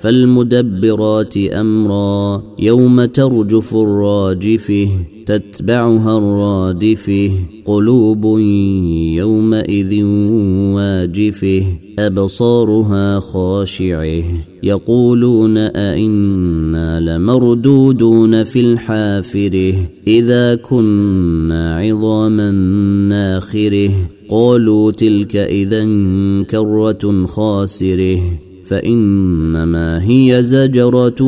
فالمدبرات أمرا يوم ترجف الراجفه تتبعها الرادفه قلوب يومئذ واجفه أبصارها خاشعة يقولون أئنا لمردودون في الحافرة إذا كنا عظاما ناخرة قالوا تلك اذا كرة خاسرة فإنما هي زجرة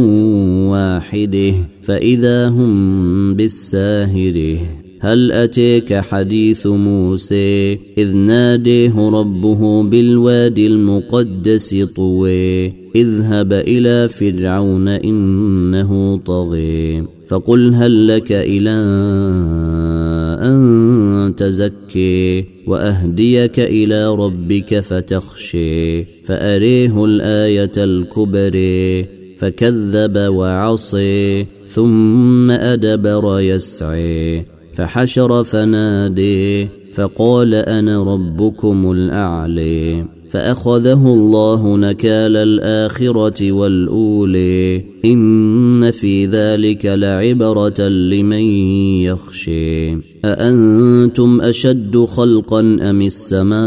واحدة فإذا هم بالساهرة. هل أتيك حديث موسى؟ إذ ناديه ربه بالوادي المقدس طوي اذهب إلى فرعون إنه طغي فقل هل لك إلى أن تزكي وأهديك إلى ربك فتخشي فأريه الآية الكبرى فكذب وعصي ثم أدبر يسعي فحشر فنادي فقال أنا ربكم الاعلي فأخذه الله نكال الآخرة والاولي إن في ذلك لعبرة لمن يخشي أأنتم أشد خلقا أم السماء؟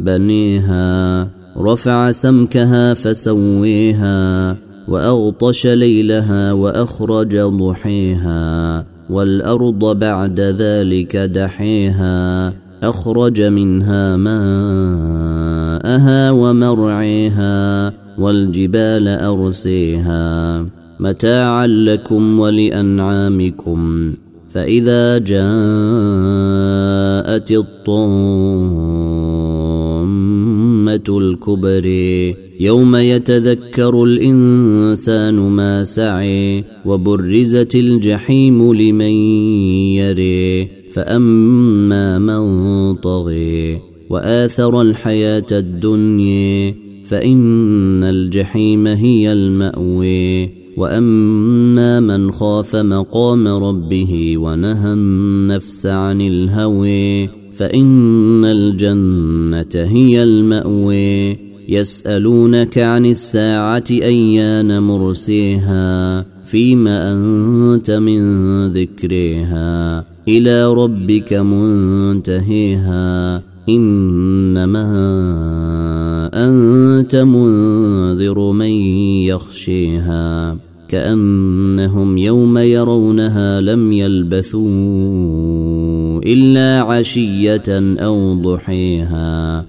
بنيها رفع سمكها فسويها وأغطش ليلها وأخرج ضحيها والأرض بعد ذلك دحيها. أخرج منها ماءها ومرعيها والجبال أرسيها. متاعا لكم ولأنعامكم. فإذا جاءت الطامة الكبري يوم يتذكر الإنسان ما سعي وبرزت الجحيم لمن يري فاما من طغي واثر الحياة الدنيا فان الجحيم هي الماوي واما من خاف مقام ربه ونهى النفس عن الهوي فان الجنه هي الماوي يسالونك عن الساعة ايان مرسيها فيما أنت من ذكرها إلى ربك منتهيها. إنما أنت منذر من يخشيها. كأنهم يوم يرونها لم يلبثوا إلا عشية أو ضحيها.